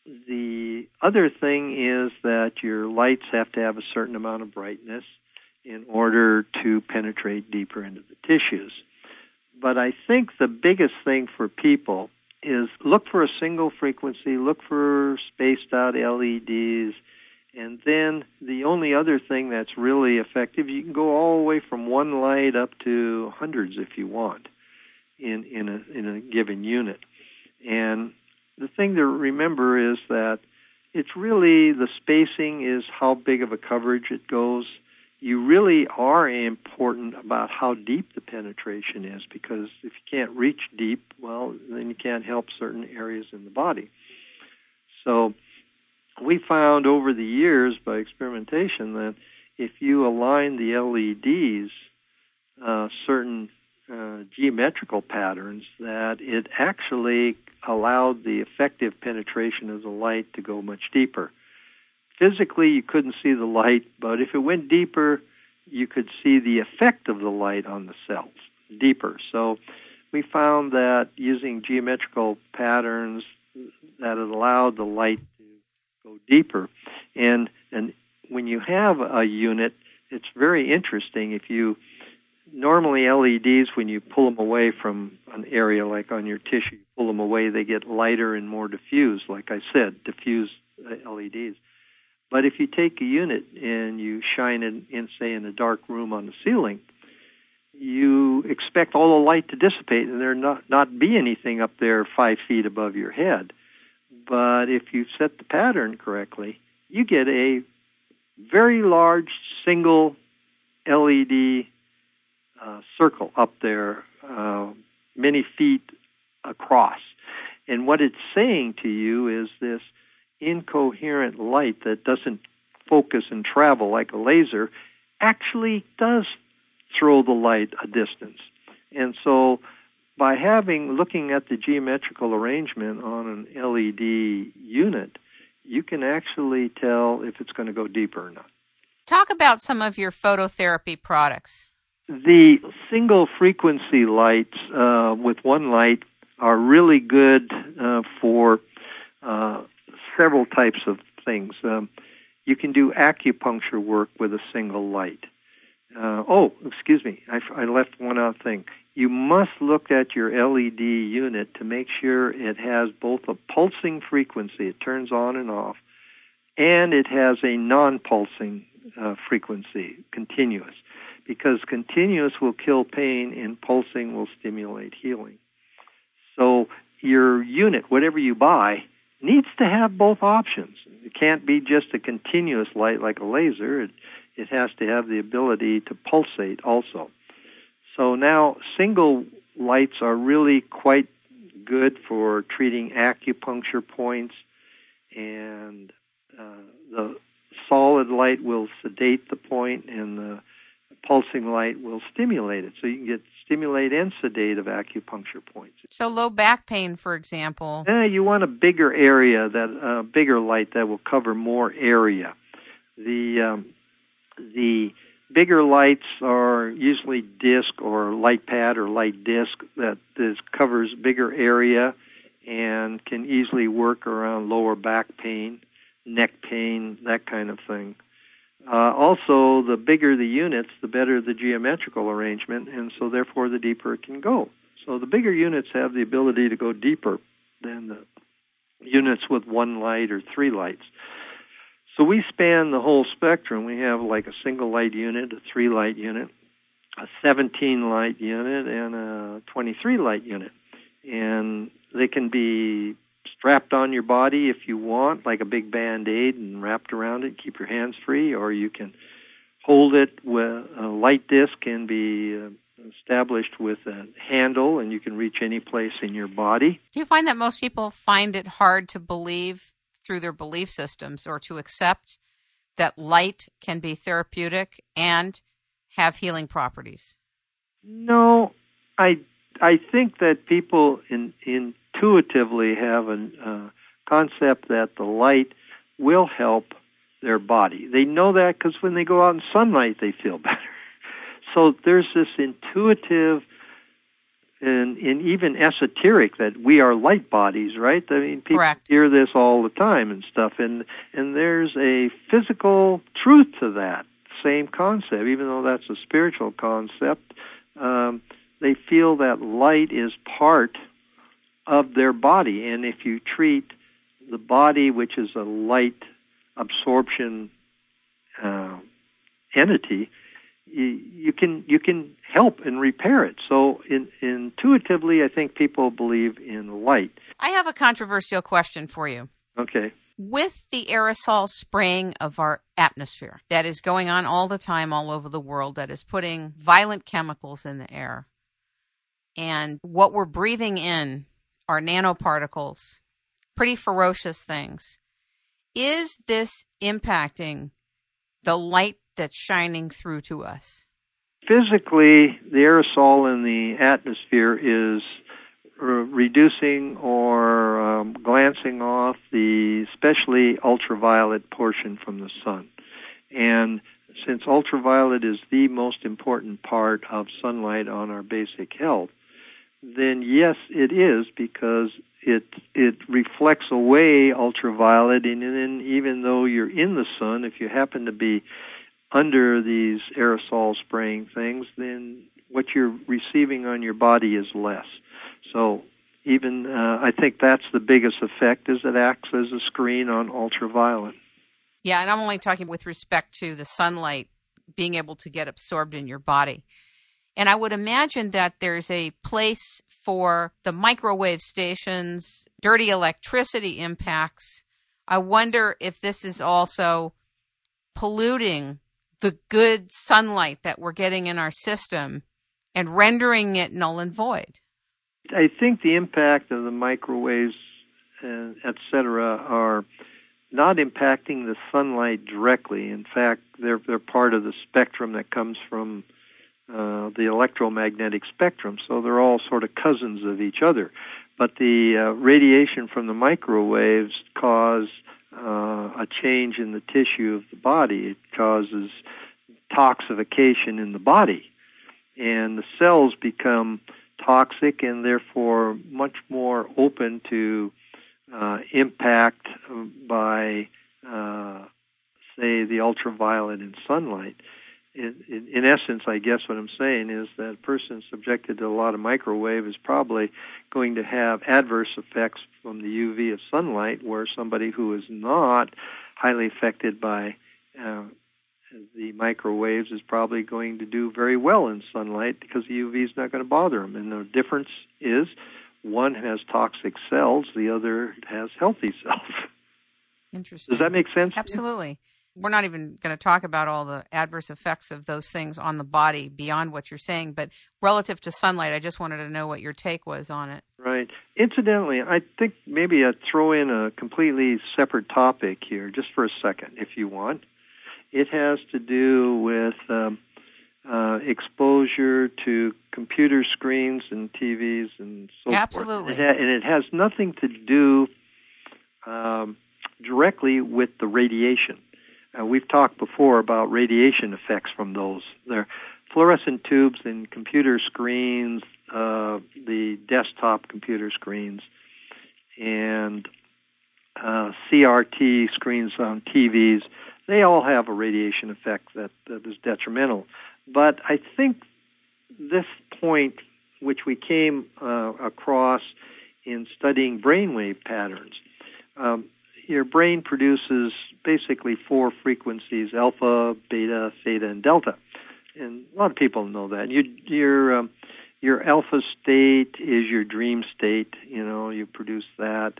the other thing is that your lights have to have a certain amount of brightness in order to penetrate deeper into the tissues. But I think the biggest thing for people is look for a single frequency, look for spaced out LEDs, and then the only other thing that's really effective, you can go all the way from one light up to hundreds if you want in in a in a given unit. And the thing to remember is that it's really the spacing is how big of a coverage it goes. You really are important about how deep the penetration is because if you can't reach deep, well, then you can't help certain areas in the body. So we found over the years by experimentation that if you align the LEDs uh, certain uh, geometrical patterns, that it actually allowed the effective penetration of the light to go much deeper. Physically, you couldn't see the light, but if it went deeper, you could see the effect of the light on the cells deeper. So we found that using geometrical patterns that allowed the light to go deeper. And and when you have a unit, it's very interesting. If you normally LEDs, when you pull them away from an area like on your tissue, you pull them away, they get lighter and more diffused, Like I said, diffuse uh, LEDs. But if you take a unit and you shine it in, say, in a dark room on the ceiling, you expect all the light to dissipate and there not not be anything up there five feet above your head. But if you set the pattern correctly, you get a very large single LED uh, circle up there, uh, many feet across. And what it's saying to you is this incoherent light that doesn't focus and travel like a laser. actually does throw the light a distance. And so by having looking at the geometrical arrangement on an LED unit, you can actually tell if it's going to go deeper or not. Talk about some of your phototherapy products. The single frequency lights uh, with one light are really good uh, for uh, several types of things. Um, you can do acupuncture work with a single light. Uh, oh, excuse me, I, I left one out thing. You must look at your LED unit to make sure it has both a pulsing frequency, it turns on and off, and it has a non pulsing uh, frequency, continuous. Because continuous will kill pain and pulsing will stimulate healing. So your unit, whatever you buy, needs to have both options. It can't be just a continuous light like a laser. It, it has to have the ability to pulsate also. So now single lights are really quite good for treating acupuncture points, and uh, the solid light will sedate the point, and the pulsing light will stimulate it. So you can get stimulate and sedate of acupuncture points. So low back pain, for example. Eh, you want a bigger area, that uh, bigger light that will cover more area. The um, the bigger lights are usually disc or light pad or light disc that is, covers bigger area and can easily work around lower back pain, neck pain, that kind of thing. Uh, also, the bigger the units, the better the geometrical arrangement, and so therefore the deeper it can go. So the bigger units have the ability to go deeper than the units with one light or three lights. So we span the whole spectrum. We have like a single light unit, a three light unit, a 17 light unit, and a 23 light unit. And they can be strapped on your body if you want, like a big band aid, and wrapped around it, keep your hands free, or you can hold it with a light disc can be uh, established with a handle and you can reach any place in your body. Do you find that most people find it hard to believe through their belief systems or to accept that light can be therapeutic and have healing properties? No, I I think that people in in, intuitively have a uh, concept that the light will help their body. They know that because when they go out in sunlight, they feel better. So there's this intuitive and, and even esoteric that we are light bodies, right? I mean, people Correct. hear this all the time and stuff, and and there's a physical truth to that same concept, even though that's a spiritual concept. Um, they feel that light is part of their body, and if you treat the body, which is a light absorption uh, entity, you, you can you can help and repair it. So in, intuitively, I think people believe in light. I have a controversial question for you. Okay. With the aerosol spraying of our atmosphere that is going on all the time all over the world, that is putting violent chemicals in the air, and what we're breathing in are nanoparticles, pretty ferocious things. Is this impacting the light that's shining through to us? Physically, the aerosol in the atmosphere is reducing or um, glancing off the especially ultraviolet portion from the sun. And since ultraviolet is the most important part of sunlight on our basic health, then yes, it is because it it reflects away ultraviolet, and then even though you're in the sun, if you happen to be under these aerosol spraying things, then what you're receiving on your body is less. So even uh, I think that's the biggest effect is it acts as a screen on ultraviolet. Yeah, and I'm only talking with respect to the sunlight being able to get absorbed in your body. And I would imagine that there's a place for the microwave stations, dirty electricity impacts. I wonder if this is also polluting the good sunlight that we're getting in our system and rendering it null and void. I think the impact of the microwaves, uh, et cetera, are not impacting the sunlight directly. In fact, they're they're part of the spectrum that comes from uh, the electromagnetic spectrum, so they're all sort of cousins of each other. But the uh, radiation from the microwaves cause uh, a change in the tissue of the body. It causes toxification in the body, and the cells become toxic and therefore much more open to uh, impact by, uh, say, the ultraviolet and sunlight. In, in, in, essence, I guess what I'm saying is that a person subjected to a lot of microwave is probably going to have adverse effects from the UV of sunlight, where somebody who is not highly affected by uh, the microwaves is probably going to do very well in sunlight because the UV is not going to bother them. And the difference is one has toxic cells, the other has healthy cells. Interesting. Does that make sense? Absolutely. We're not even going to talk about all the adverse effects of those things on the body beyond what you're saying, but relative to sunlight, I just wanted to know what your take was on it. Right. Incidentally, I think maybe I'd throw in a completely separate topic here, just for a second, if you want. It has to do with um, uh, exposure to computer screens and TVs and so Absolutely. forth. Absolutely. And it has nothing to do um, directly with the radiation. Uh, we've talked before about radiation effects from those. They're fluorescent tubes in computer screens, uh, the desktop computer screens, and uh, CRT screens on TVs they all have a radiation effect that, that is detrimental. But I think this point, which we came uh, across in studying brainwave patterns, um, your brain produces basically four frequencies alpha, beta, theta, and delta. And a lot of people know that. You, your, um, your alpha state is your dream state. You know, you produce that.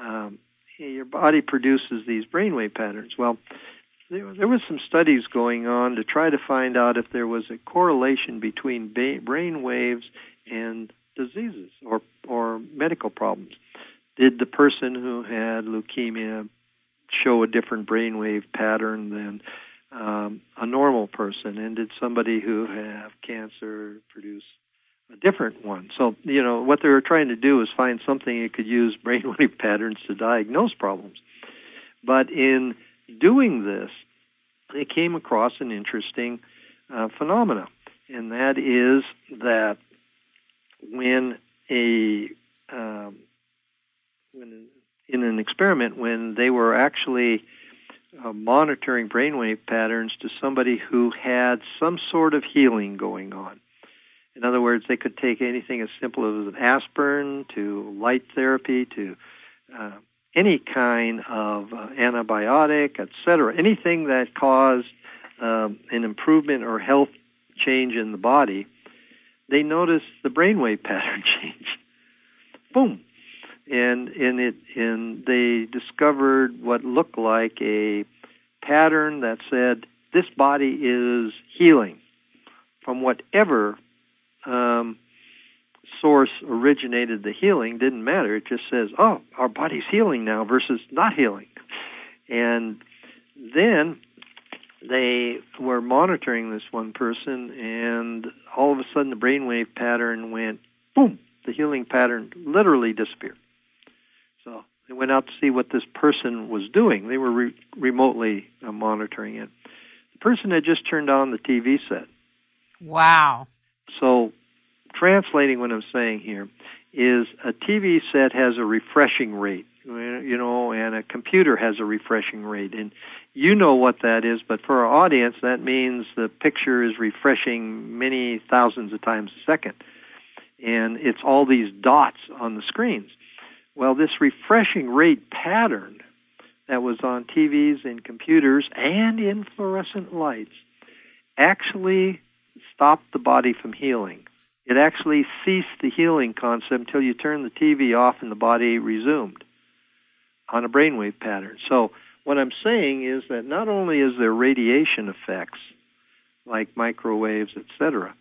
Um, your body produces these brainwave patterns. Well, there, there was some studies going on to try to find out if there was a correlation between ba- brain waves and diseases or or medical problems. Did the person who had leukemia show a different brainwave pattern than um, a normal person, and did somebody who have cancer produce a different one? So you know what they were trying to do is find something that could use brainwave patterns to diagnose problems. But in doing this, they came across an interesting uh, phenomena, and that is that when a um, when in an experiment when they were actually uh, monitoring brainwave patterns to somebody who had some sort of healing going on. In other words, they could take anything as simple as an aspirin to light therapy to uh, any kind of uh, antibiotic, etc., anything that caused um, an improvement or health change in the body, they noticed the brainwave pattern change. Boom, and it, and they discovered what looked like a pattern that said this body is healing from whatever um, source originated the healing didn't matter. It just says, oh, our body's healing now versus not healing. And then they were monitoring this one person, and all of a sudden the brainwave pattern went boom. The healing pattern literally disappeared. So they went out to see what this person was doing. They were re- remotely uh, monitoring it. The person had just turned on the TV set. Wow. So translating what I'm saying here is a TV set has a refreshing rate, you know, and a computer has a refreshing rate. And you know what that is, but for our audience, that means the picture is refreshing many thousands of times a second. And it's all these dots on the screens. Well, this refreshing rate pattern that was on TVs and computers and in fluorescent lights actually stopped the body from healing it actually ceased the healing concept until you turned the TV off and the body resumed on a brainwave pattern. So what I'm saying is that not only is there radiation effects like microwaves, etc.,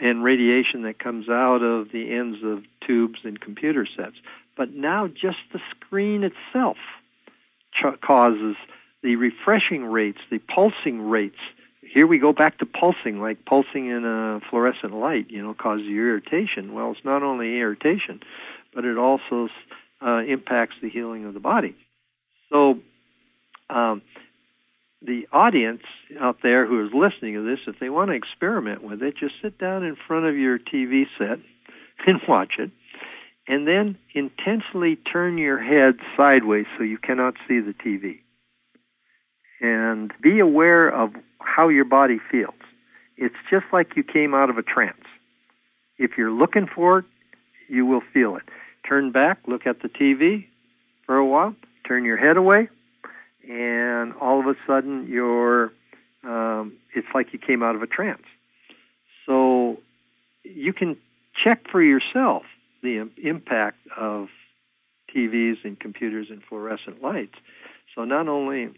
and radiation that comes out of the ends of tubes and computer sets, but now just the screen itself ch- causes the refreshing rates, the pulsing rates. Here we go back to pulsing, like pulsing in a fluorescent light, you know, causes irritation. Well, it's not only irritation, but it also uh, impacts the healing of the body. So, um, the audience out there who is listening to this, if they want to experiment with it, just sit down in front of your TV set and watch it. And then intentionally turn your head sideways so you cannot see the TV. And be aware of how your body feels. It's just like you came out of a trance. If you're looking for it, you will feel it. Turn back, look at the TV for a while, turn your head away, and all of a sudden you're um, it's like you came out of a trance. So you can check for yourself the impact of TVs and computers and fluorescent lights. So not only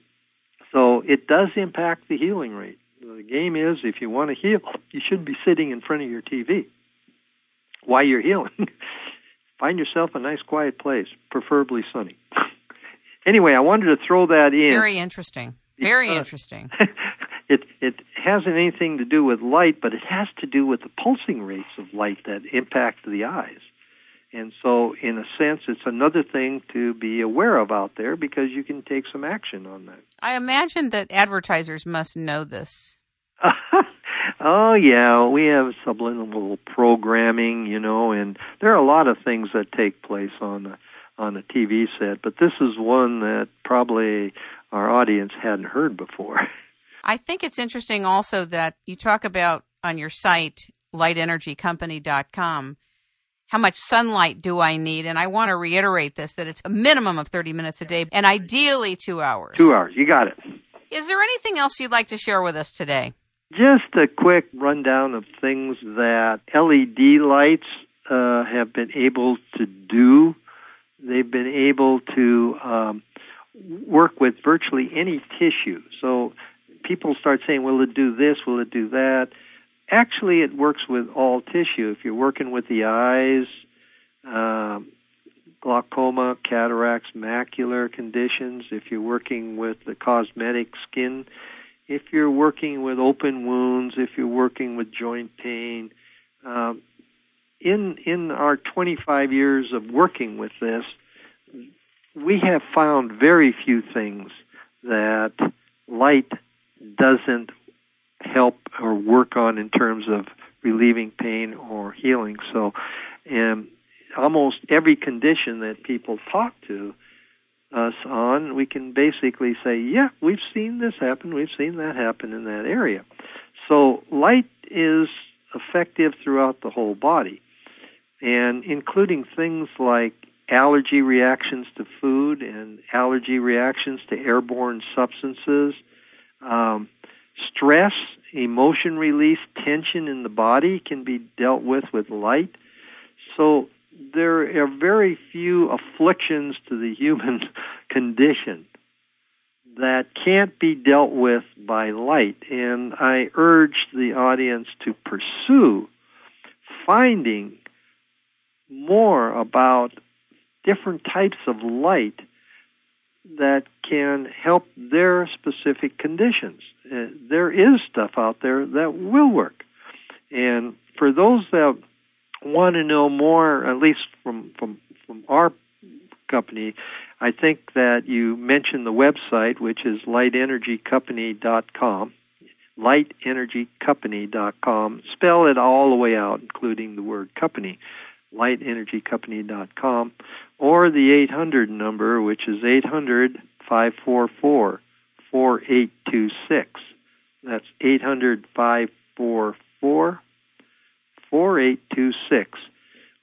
so it does impact the healing rate. The game is if you want to heal, you shouldn't be sitting in front of your TV while you're healing. Find yourself a nice quiet place, preferably sunny. anyway, I wanted to throw that in. Very interesting. Very uh, interesting. it it hasn't anything to do with light, but it has to do with the pulsing rates of light that impact the eyes. And so, in a sense, it's another thing to be aware of out there because you can take some action on that. I imagine that advertisers must know this. oh yeah, we have subliminal programming, you know, and there are a lot of things that take place on a, on a TV set, but this is one that probably our audience hadn't heard before. I think it's interesting also that you talk about on your site lightenergycompany.com how much sunlight do I need? And I want to reiterate this that it's a minimum of 30 minutes a day and ideally two hours. Two hours, you got it. Is there anything else you'd like to share with us today? Just a quick rundown of things that LED lights uh, have been able to do. They've been able to um, work with virtually any tissue. So people start saying, will it do this? Will it do that? Actually, it works with all tissue. If you're working with the eyes, um, glaucoma, cataracts, macular conditions, if you're working with the cosmetic skin, if you're working with open wounds, if you're working with joint pain, um, in in our 25 years of working with this, we have found very few things that light doesn't help or work on in terms of relieving pain or healing. So, um, almost every condition that people talk to us on, we can basically say, yeah, we've seen this happen, we've seen that happen in that area. So, light is effective throughout the whole body, and including things like allergy reactions to food and allergy reactions to airborne substances. Um, stress, emotion release, tension in the body can be dealt with with light. So there are very few afflictions to the human condition that can't be dealt with by light. And I urge the audience to pursue finding more about different types of light that can help their specific conditions. Uh, there is stuff out there that will work. And for those that want to know more, at least from, from, from our company, I think that you mentioned the website, which is lightenergycompany.com. Lightenergycompany.com. Spell it all the way out, including the word company. Lightenergycompany.com. Or the 800 number, which is 800 544 4826. That's 800 544 4826,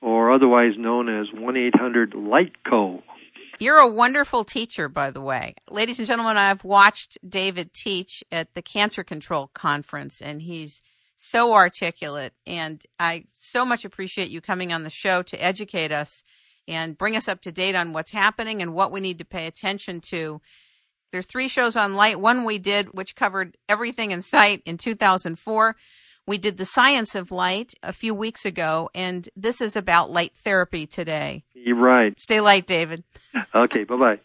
or otherwise known as 1 800 LIGHTCO. You're a wonderful teacher, by the way. Ladies and gentlemen, I've watched David teach at the Cancer Control Conference, and he's so articulate. And I so much appreciate you coming on the show to educate us and bring us up to date on what's happening and what we need to pay attention to. There's three shows on light. One we did, which covered everything in sight in 2004. We did the science of light a few weeks ago, and this is about light therapy today. You're right. Stay light, David. okay, bye bye.